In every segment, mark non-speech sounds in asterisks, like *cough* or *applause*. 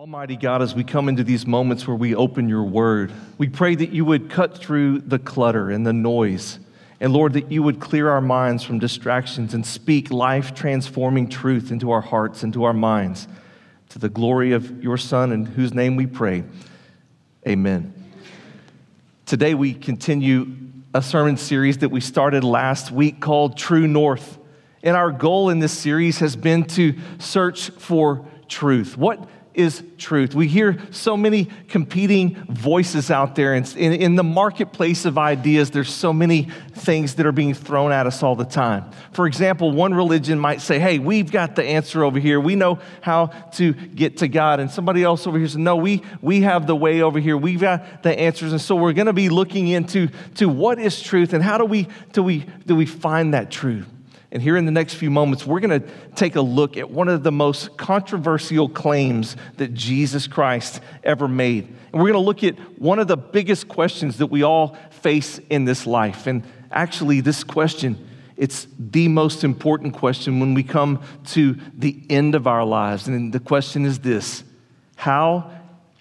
Almighty God, as we come into these moments where we open your word, we pray that you would cut through the clutter and the noise. And Lord, that you would clear our minds from distractions and speak life transforming truth into our hearts, into our minds, to the glory of your Son, in whose name we pray. Amen. Today we continue a sermon series that we started last week called True North. And our goal in this series has been to search for truth. What is truth. We hear so many competing voices out there. And in, in, the marketplace of ideas, there's so many things that are being thrown at us all the time. For example, one religion might say, hey, we've got the answer over here. We know how to get to God. And somebody else over here says, no, we, we have the way over here. We've got the answers. And so we're going to be looking into to what is truth and how do we, do we, do we find that truth? And here in the next few moments, we're going to take a look at one of the most controversial claims that Jesus Christ ever made. And we're going to look at one of the biggest questions that we all face in this life. And actually, this question, it's the most important question when we come to the end of our lives. And the question is this How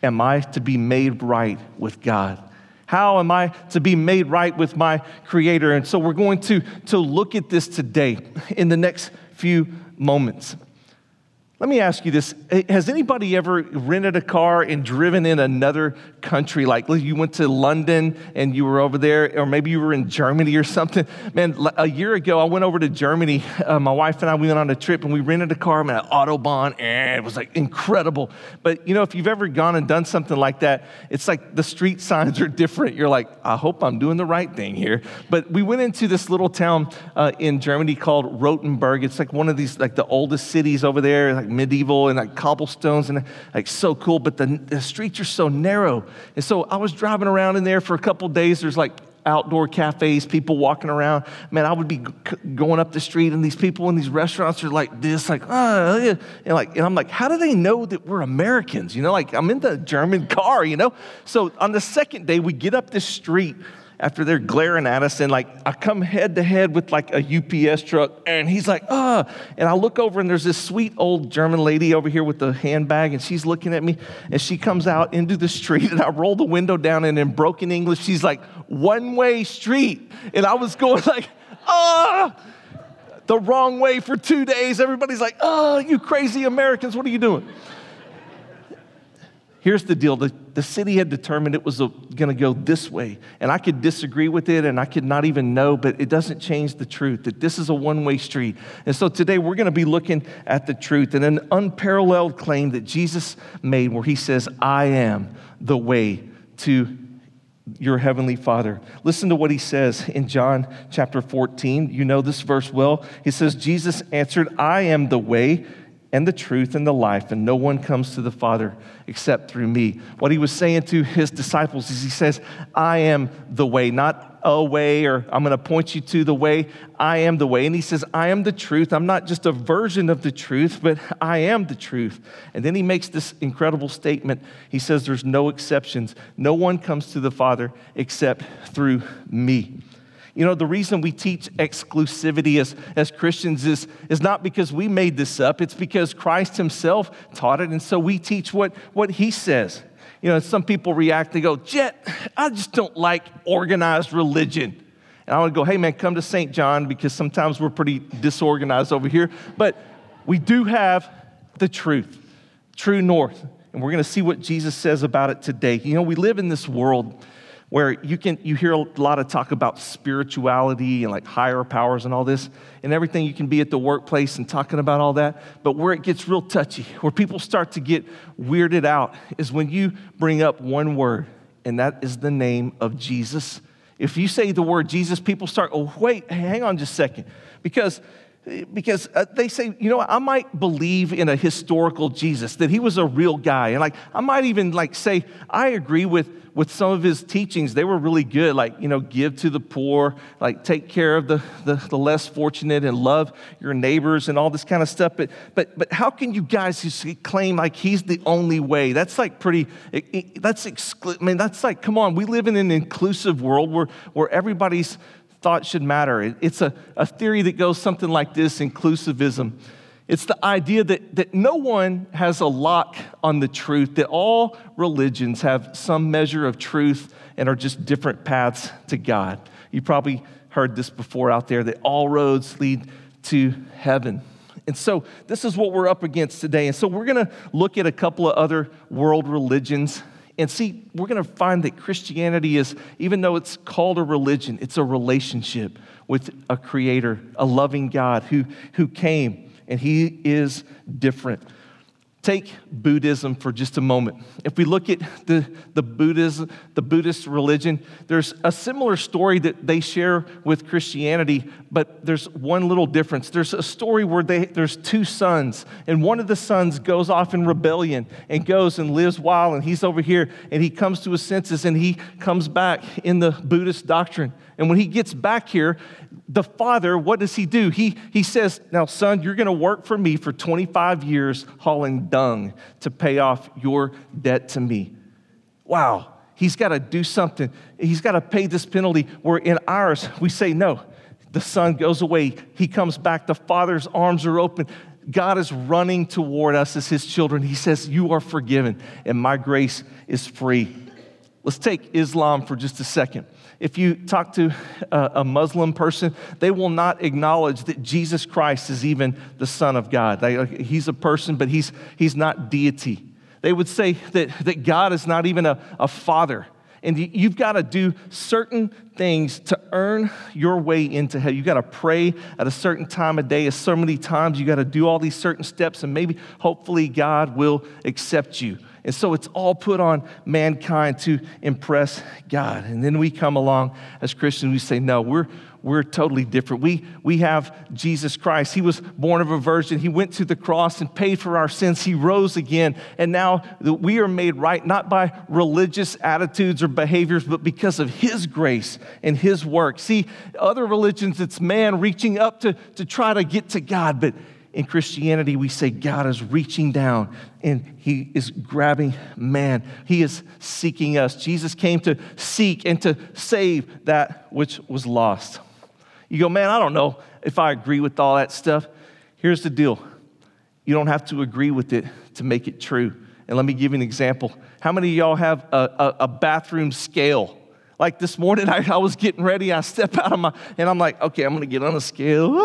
am I to be made right with God? How am I to be made right with my Creator? And so we're going to, to look at this today in the next few moments. Let me ask you this Has anybody ever rented a car and driven in another country? Like you went to London and you were over there, or maybe you were in Germany or something. Man, a year ago, I went over to Germany. Uh, my wife and I, we went on a trip and we rented a car man, at Autobahn, and it was like incredible. But you know, if you've ever gone and done something like that, it's like the street signs are different. You're like, I hope I'm doing the right thing here. But we went into this little town uh, in Germany called Rothenburg. It's like one of these, like the oldest cities over there, like medieval and like cobblestones and like so cool, but the, the streets are so narrow. And so I was driving around in there for a couple days. There's like outdoor cafes, people walking around. Man, I would be going up the street, and these people in these restaurants are like this, like, uh, and like, and I'm like, how do they know that we're Americans? You know, like I'm in the German car, you know. So on the second day, we get up this street after they're glaring at us and like I come head to head with like a UPS truck and he's like, ah, oh. and I look over and there's this sweet old German lady over here with the handbag and she's looking at me and she comes out into the street and I roll the window down and in broken English, she's like, one way street. And I was going like, ah, oh, the wrong way for two days. Everybody's like, oh, you crazy Americans, what are you doing? Here's the deal the, the city had determined it was going to go this way. And I could disagree with it and I could not even know, but it doesn't change the truth that this is a one way street. And so today we're going to be looking at the truth and an unparalleled claim that Jesus made where he says, I am the way to your heavenly Father. Listen to what he says in John chapter 14. You know this verse well. He says, Jesus answered, I am the way and the truth and the life, and no one comes to the Father except through me. What he was saying to his disciples is he says, I am the way, not a way, or I'm going to point you to the way. I am the way. And he says, I am the truth. I'm not just a version of the truth, but I am the truth. And then he makes this incredible statement. He says, There's no exceptions. No one comes to the Father except through me. You know, the reason we teach exclusivity as, as Christians is, is not because we made this up, it's because Christ Himself taught it. And so we teach what, what He says. You know, some people react, they go, Jet, I just don't like organized religion. And I would go, hey man, come to St. John because sometimes we're pretty disorganized over here. But we do have the truth, true north. And we're going to see what Jesus says about it today. You know, we live in this world where you can you hear a lot of talk about spirituality and like higher powers and all this and everything. You can be at the workplace and talking about all that. But where it gets real touchy where people start to get weirded out is when you bring up one word and that is the name of jesus. If you say the word jesus people start oh wait hang on just a second. Because because uh, they say, you know, I might believe in a historical Jesus, that he was a real guy. And like, I might even like say, I agree with with some of his teachings, they were really good, like, you know, give to the poor, like take care of the, the, the, less fortunate and love your neighbors and all this kind of stuff. But, but, but how can you guys who claim like he's the only way? That's like pretty, it, it, that's, exclu- I mean, that's like, come on, we live in an inclusive world where, where everybody's thought should matter. It's a, a theory that goes something like this inclusivism It's the idea that, that no one has a lock on the truth, that all religions have some measure of truth and are just different paths to God. You probably heard this before out there that all roads lead to heaven. And so, this is what we're up against today. And so, we're going to look at a couple of other world religions and see, we're going to find that Christianity is, even though it's called a religion, it's a relationship with a creator, a loving God who, who came, and he is different. Take Buddhism for just a moment. If we look at the, the, Buddhism, the Buddhist religion, there's a similar story that they share with Christianity, but there's one little difference. There's a story where they, there's two sons, and one of the sons goes off in rebellion and goes and lives wild, and he's over here, and he comes to his senses, and he comes back in the Buddhist doctrine. And when he gets back here, the father, what does he do? He, he says, Now, son, you're going to work for me for 25 years hauling dung to pay off your debt to me. Wow, he's got to do something. He's got to pay this penalty. Where in ours, we say, No. The son goes away. He comes back. The father's arms are open. God is running toward us as his children. He says, You are forgiven, and my grace is free. Let's take Islam for just a second. If you talk to uh, a Muslim person, they will not acknowledge that Jesus Christ is even the Son of God. He's a person, but he's, he's not deity. They would say that, that God is not even a, a father. And you've got to do certain things to earn your way into hell. You've got to pray at a certain time of day, so many times. You've got to do all these certain steps, and maybe, hopefully, God will accept you. And so it's all put on mankind to impress God. And then we come along as Christians, we say, no, we're, we're totally different. We, we have Jesus Christ. He was born of a virgin. He went to the cross and paid for our sins. He rose again. And now we are made right, not by religious attitudes or behaviors, but because of His grace and His work. See, other religions, it's man reaching up to, to try to get to God, but in Christianity, we say God is reaching down and He is grabbing man. He is seeking us. Jesus came to seek and to save that which was lost. You go, man, I don't know if I agree with all that stuff. Here's the deal you don't have to agree with it to make it true. And let me give you an example. How many of y'all have a, a, a bathroom scale? Like this morning, *laughs* I, I, was getting ready. I step out of my, and I'm like, okay, I'm to get on a scale.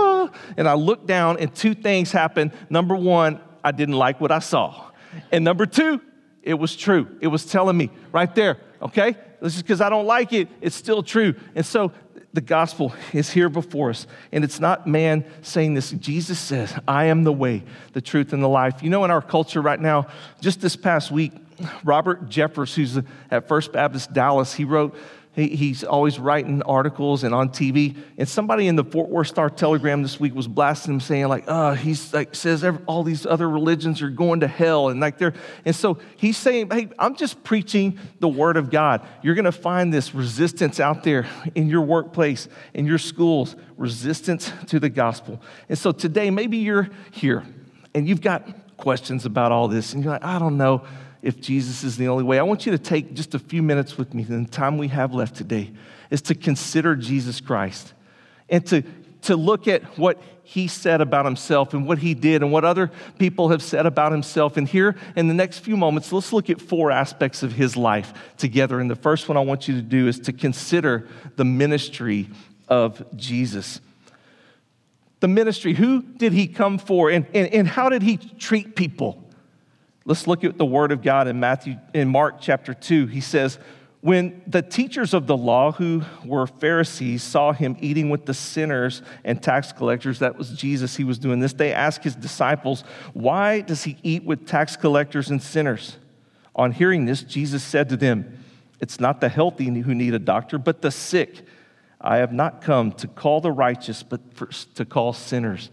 And I look down, and two things happened. Number one, I didn't like what I saw. And number two, it was true. It was telling me right there, okay? This is because I don't like it. It's still true. And so the gospel is here before us. And it's not man saying this. Jesus says, I am the way, the truth, and the life. You know, in our culture right now, just this past week, Robert Jeffress, who's at First Baptist Dallas, he wrote he, he's always writing articles and on TV. And somebody in the Fort Worth Star Telegram this week was blasting him, saying like, "Oh, he's like says every, all these other religions are going to hell," and like they're. And so he's saying, "Hey, I'm just preaching the word of God. You're going to find this resistance out there in your workplace, in your schools, resistance to the gospel." And so today, maybe you're here and you've got questions about all this, and you're like, "I don't know." If Jesus is the only way. I want you to take just a few minutes with me, the time we have left today, is to consider Jesus Christ and to, to look at what he said about himself and what he did and what other people have said about himself. And here in the next few moments, let's look at four aspects of his life together. And the first one I want you to do is to consider the ministry of Jesus. The ministry, who did he come for and, and, and how did he treat people? Let's look at the word of God in Matthew in Mark chapter 2. He says, when the teachers of the law, who were Pharisees, saw him eating with the sinners and tax collectors, that was Jesus, he was doing this, they asked his disciples, Why does he eat with tax collectors and sinners? On hearing this, Jesus said to them, It's not the healthy who need a doctor, but the sick. I have not come to call the righteous, but to call sinners.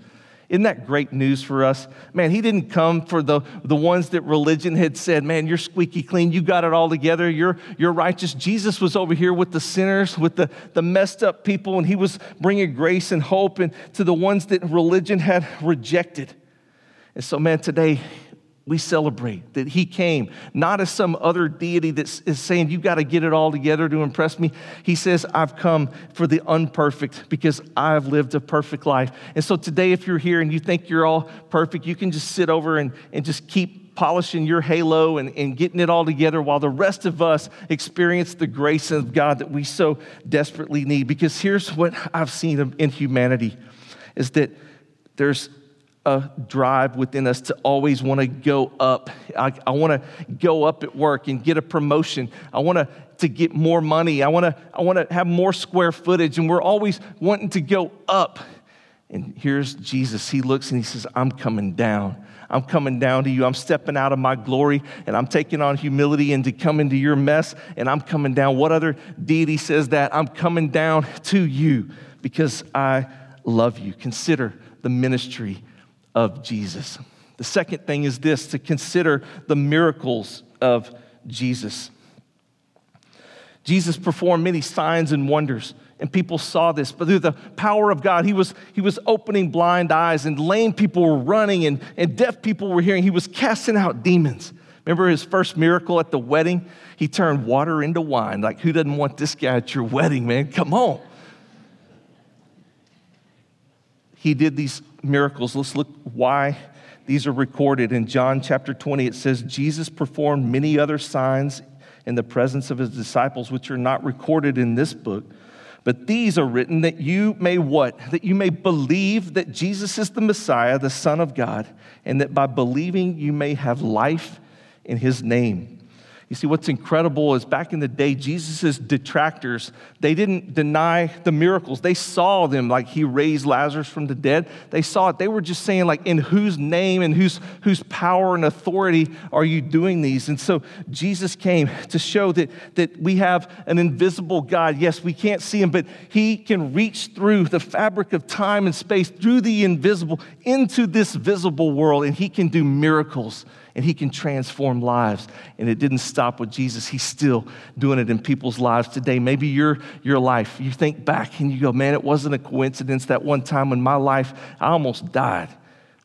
Isn't that great news for us? Man, he didn't come for the, the ones that religion had said, man, you're squeaky clean, you got it all together, you're, you're righteous. Jesus was over here with the sinners, with the, the messed up people, and he was bringing grace and hope and to the ones that religion had rejected. And so, man, today we celebrate that he came not as some other deity that is saying You've got to get it all together to impress me. He says i've come for the unperfect because i've lived a perfect life. And so today if you're here and you think you're all perfect you can just sit over and, and just keep polishing your halo and, and getting it all together while the rest of us experience the grace of god that we so desperately need. Because here's what i've seen in humanity is that there's a drive within us to always want to go up. I, I want to go up at work and get a promotion. I want to, to get more money. I want to I want to have more square footage. And we're always wanting to go up. And here's Jesus. He looks and he says, I'm coming down. I'm coming down to you. I'm stepping out of my glory and I'm taking on humility and to come into your mess and I'm coming down. What other deity says that? I'm coming down to you because I love you. Consider the ministry of Jesus. The second thing is this to consider the miracles of Jesus. Jesus performed many signs and wonders, and people saw this. But through the power of God, he was, he was opening blind eyes, and lame people were running, and, and deaf people were hearing. He was casting out demons. Remember his first miracle at the wedding? He turned water into wine. Like, who doesn't want this guy at your wedding, man? Come on. He did these miracles. Let's look why these are recorded. In John chapter 20, it says, Jesus performed many other signs in the presence of his disciples, which are not recorded in this book. But these are written that you may what? That you may believe that Jesus is the Messiah, the Son of God, and that by believing you may have life in his name. You see, what's incredible is back in the day, Jesus' detractors, they didn't deny the miracles. They saw them like he raised Lazarus from the dead. They saw it. They were just saying, like, in whose name and whose, whose power and authority are you doing these? And so Jesus came to show that, that we have an invisible God. Yes, we can't see him, but he can reach through the fabric of time and space, through the invisible, into this visible world, and he can do miracles and he can transform lives. And it didn't stop with Jesus. He's still doing it in people's lives today. Maybe your, your life, you think back and you go, man, it wasn't a coincidence that one time in my life I almost died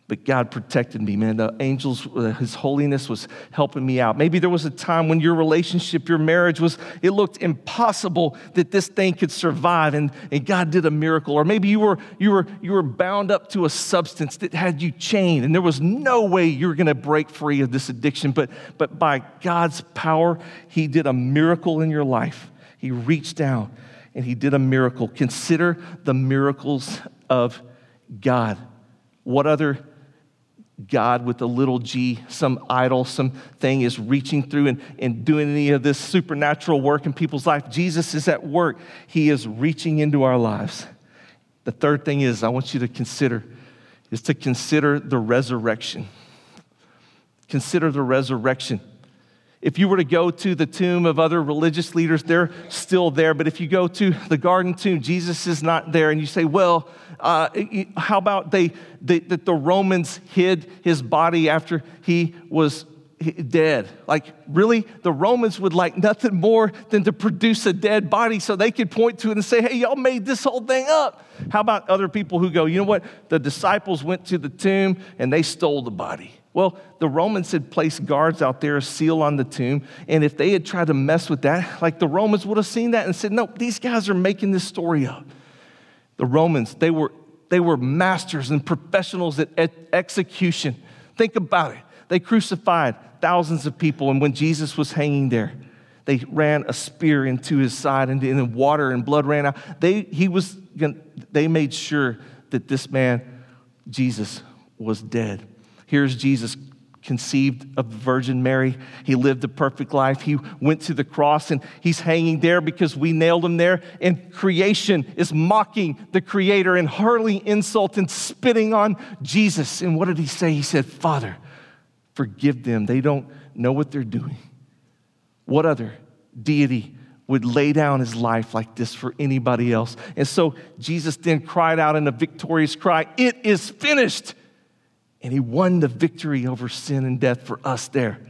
but God protected me, man. The angels, uh, His holiness was helping me out. Maybe there was a time when your relationship, your marriage was, it looked impossible that this thing could survive and, and God did a miracle. Or maybe you were, you, were, you were bound up to a substance that had you chained and there was no way you were going to break free of this addiction. But, but by God's power, He did a miracle in your life. He reached down and He did a miracle. Consider the miracles of God. What other God with a little g, some idol, some thing is reaching through and, and doing any of this supernatural work in people's life. Jesus is at work. He is reaching into our lives. The third thing is I want you to consider is to consider the resurrection. Consider the resurrection. If you were to go to the tomb of other religious leaders, they're still there. But if you go to the garden tomb, Jesus is not there. And you say, well, uh, how about they, they, that the Romans hid his body after he was dead? Like, really? The Romans would like nothing more than to produce a dead body so they could point to it and say, hey, y'all made this whole thing up. How about other people who go, you know what? The disciples went to the tomb and they stole the body. Well, the Romans had placed guards out there, a seal on the tomb. And if they had tried to mess with that, like the Romans would have seen that and said, no, these guys are making this story up. The Romans, they were, they were masters and professionals at, execution. Think about it. They crucified thousands of people, and when Jesus was hanging there, they ran a spear into his side, and, and water and blood ran out. They, he was, they made sure that this man, Jesus, was dead. Here's Jesus conceived of the Virgin Mary. He lived a perfect life. He went to the cross and he's hanging there because we nailed him there. And creation is mocking the Creator and hurling insult and spitting on Jesus. And what did he say? He said, Father, forgive them. They don't know what they're doing. What other deity would lay down his life like this for anybody else? And so Jesus then cried out in a victorious cry, It is finished. And he won the victory over sin and death for us there.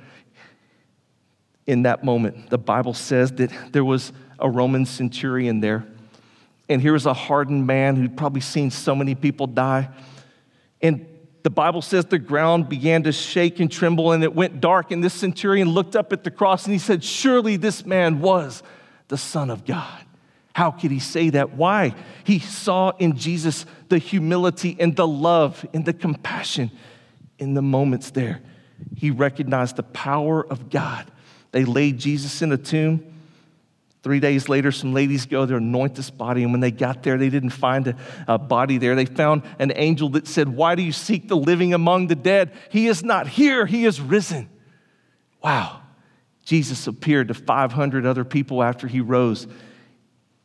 In that moment, the Bible says that there was a Roman centurion there. And here was a hardened man who'd probably seen so many people die. And the Bible says the ground began to shake and tremble and it went dark. And this centurion looked up at the cross and he said, Surely this man was the Son of God. How could he say that? Why? He saw in Jesus the humility and the love and the compassion in the moments there. He recognized the power of God. They laid Jesus in a tomb. Three days later, some ladies go to anoint this body, and when they got there, they didn't find a, a, body there. They found an angel that said, Why do you seek the living among the dead? He is not here, he is risen. Wow. Jesus appeared to 500 other people after he rose.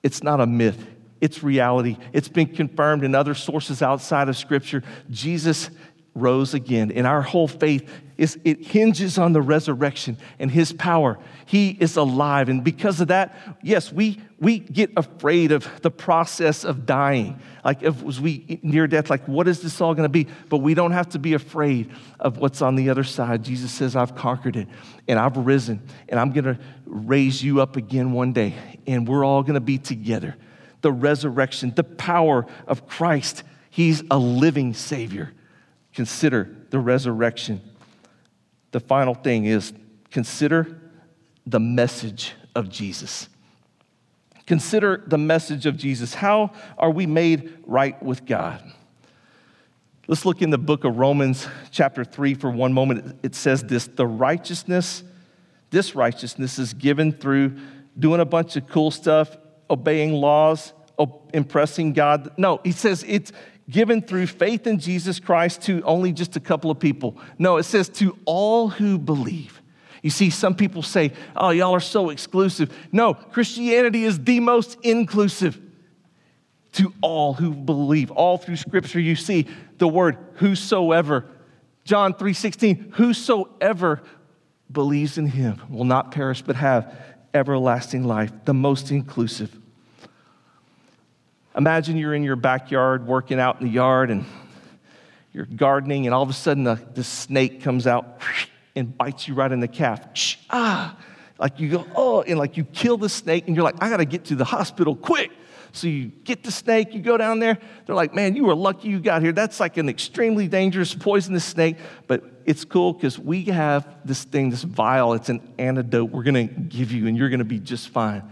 It's not a myth, it's reality. It's been confirmed in other sources outside of Scripture. Jesus rose again. And our whole faith is it hinges on the resurrection and his power. He is alive. And because of that, yes, we we get afraid of the process of dying. Like if we near death, like what is this all going to be? But we don't have to be afraid of what's on the other side. Jesus says, I've conquered it and I've risen and I'm going to raise you up again one day and we're all going to be together. The resurrection, the power of Christ. He's a living Savior consider the resurrection. The final thing is consider the message of Jesus. Consider the message of Jesus. How are we made right with God? Let's look in the book of Romans, chapter 3, for one moment. It says this the righteousness, this righteousness is given through doing a bunch of cool stuff, obeying laws, impressing God. No, he says it's, given through faith in Jesus Christ to only just a couple of people. No, it says to all who believe. You see, some people say, oh, y'all are so exclusive. No, Christianity is the most inclusive to all who believe. All through Scripture, you see the word whosoever. John 3:16, whosoever believes in him will not perish but have everlasting life, the most inclusive. Imagine you're in your backyard working out in the yard and you're gardening, and all of a sudden the, the snake comes out and bites you right in the calf. Ah, like you go, oh, and like you kill the snake, and you're like, I gotta get to the hospital quick. So you get the snake, you go down there. They're like, man, you were lucky you got here. That's like an extremely dangerous, poisonous snake, but it's cool because we have this thing, this vial. It's an antidote we're gonna give you, and you're gonna be just fine.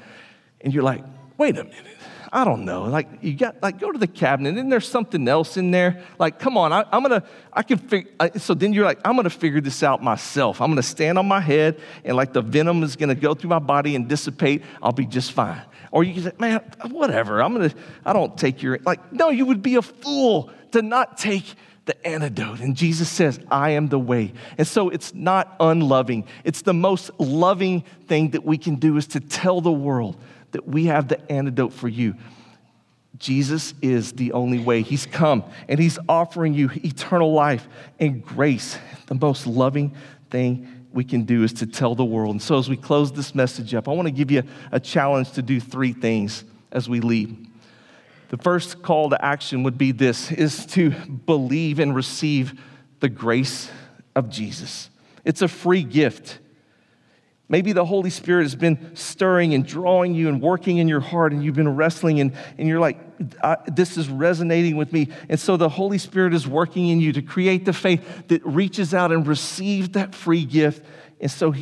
And you're like, wait a minute. I don't know. Like, you got, like, go to the cabinet, and there's something else in there. Like, come on, I, am gonna, I can figure, so then you're like, I'm gonna figure this out myself. I'm gonna stand on my head, and like the venom is gonna go through my body and dissipate. I'll be just fine. Or you can say, man, whatever, I'm gonna, I don't take your, like, no, you would be a fool to not take the antidote. And Jesus says, I am the way. And so it's not unloving. It's the most loving thing that we can do is to tell the world that we have the antidote for you. Jesus is the only way. He's come and He's offering you eternal life and grace. The most loving thing we can do is to tell the world. And so, as we close this message up, I want to give you a challenge to do three things as we leave. The first call to action would be this is to believe and receive the grace of Jesus. It's a free gift. Maybe the Holy Spirit has been stirring and drawing you and working in your heart, and you've been wrestling, and, and you're like, this is resonating with me. And so the Holy Spirit is working in you to create the faith that reaches out and receives that free gift. And so,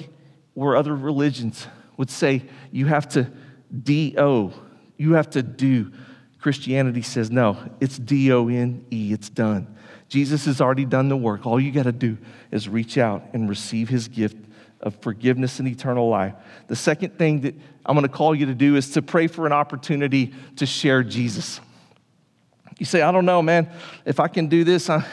where other religions would say, you have to D-O, you have to do, Christianity says, no, it's D O N E, it's done. Jesus has already done the work. All you got to do is reach out and receive his gift of forgiveness and eternal life. The second thing that I'm going to call you to do is to pray for an opportunity to share Jesus. You say, I don't know, man, if I can do this, I,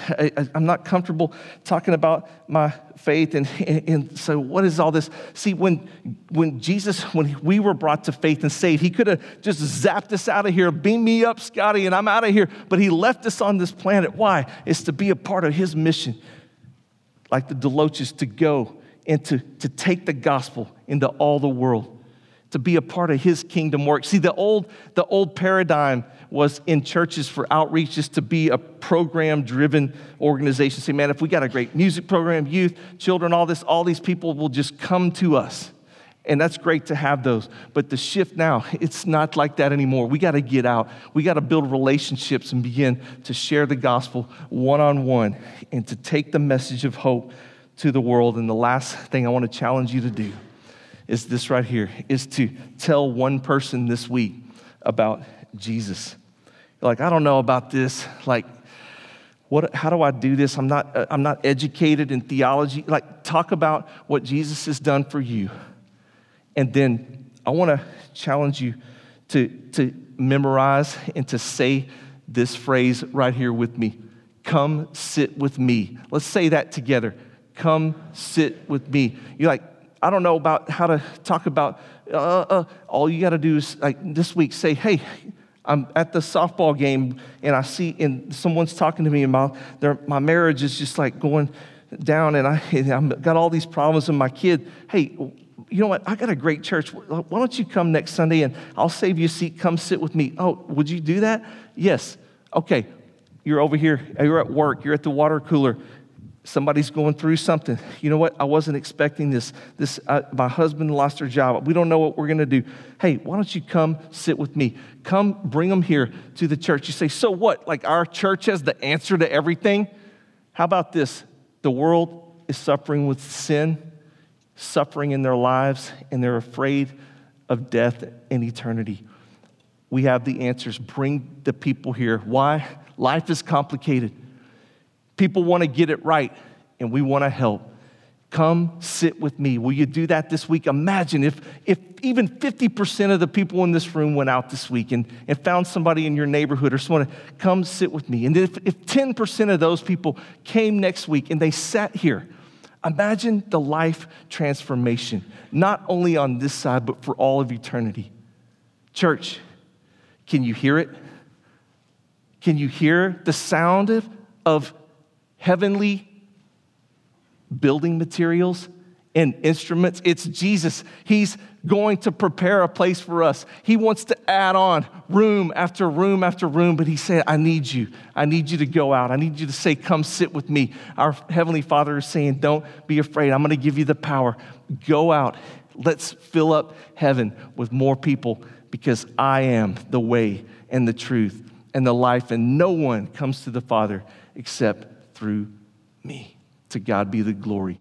am not comfortable talking about my faith. And, and, and, so, what is all this? See, when, when Jesus, when we were brought to faith and saved, he could have just zapped us out of here, beam me up, Scotty, and I'm out of here. But he left us on this planet. Why? It's to be a part of his mission, like the Deloaches, to go and to, to take the gospel into all the world, to be a part of his kingdom work. See, the old, the old paradigm was in churches for outreach just to be a program driven organization. Say, man, if we got a great music program, youth, children, all this, all these people will just come to us And that's great to have those. But the shift now, it's not like that anymore. We got to get out. We got to build relationships and begin to share the gospel one on one and to take the message of hope to the world. And the last thing I want to challenge you to do is this right here is to tell one person this week about Jesus. Like, I don't know about this. Like, what, how do I do this? I'm not, uh, I'm not educated in theology. Like, talk about what Jesus has done for you. And then I want to challenge you to, to memorize and to say this phrase right here with me Come sit with me. Let's say that together. Come sit with me. You're like, I don't know about how to talk about, uh, uh, all you got to do is like this week say, hey, I'm at the softball game and I see and someone's talking to me and my, my marriage is just like going down and I, I've got all these problems with my kid. Hey, you know what? I got a great church. Why don't you come next Sunday and I'll save you a seat. Come sit with me. Oh, would you do that? Yes. Okay. You're over here. You're at work. You're at the water cooler somebody's going through something. You know what? I wasn't expecting this. This uh, my husband lost her job. We don't know what we're going to do. Hey why don't you come sit with me? Come bring them here to the church. You say so what? Like our church has the answer to everything? How about this? The world is suffering with sin suffering in their lives and they're afraid of death and eternity. We have the answers. Bring the people here. Why? Life is complicated People want to get it right, and we want to help. Come sit with me. Will you do that this week? Imagine if, if even 50% of the people in this room went out this week and, and found somebody in your neighborhood or someone, come sit with me. And if, if 10% of those people came next week and they sat here, imagine the life transformation, not only on this side, but for all of eternity. Church, can you hear it? Can you hear the sound of, of heavenly building materials and instruments. It's Jesus. He's going to prepare a place for us. He wants to add on room after room after room, but He said, I need you. I need you to go out. I need you to say, Come sit with me. Our Heavenly Father is saying, Don't be afraid. I'm going to give you the power. Go out. Let's fill up heaven with more people because I am the way and the truth and the life, and no one comes to the Father except through me. To God be the glory.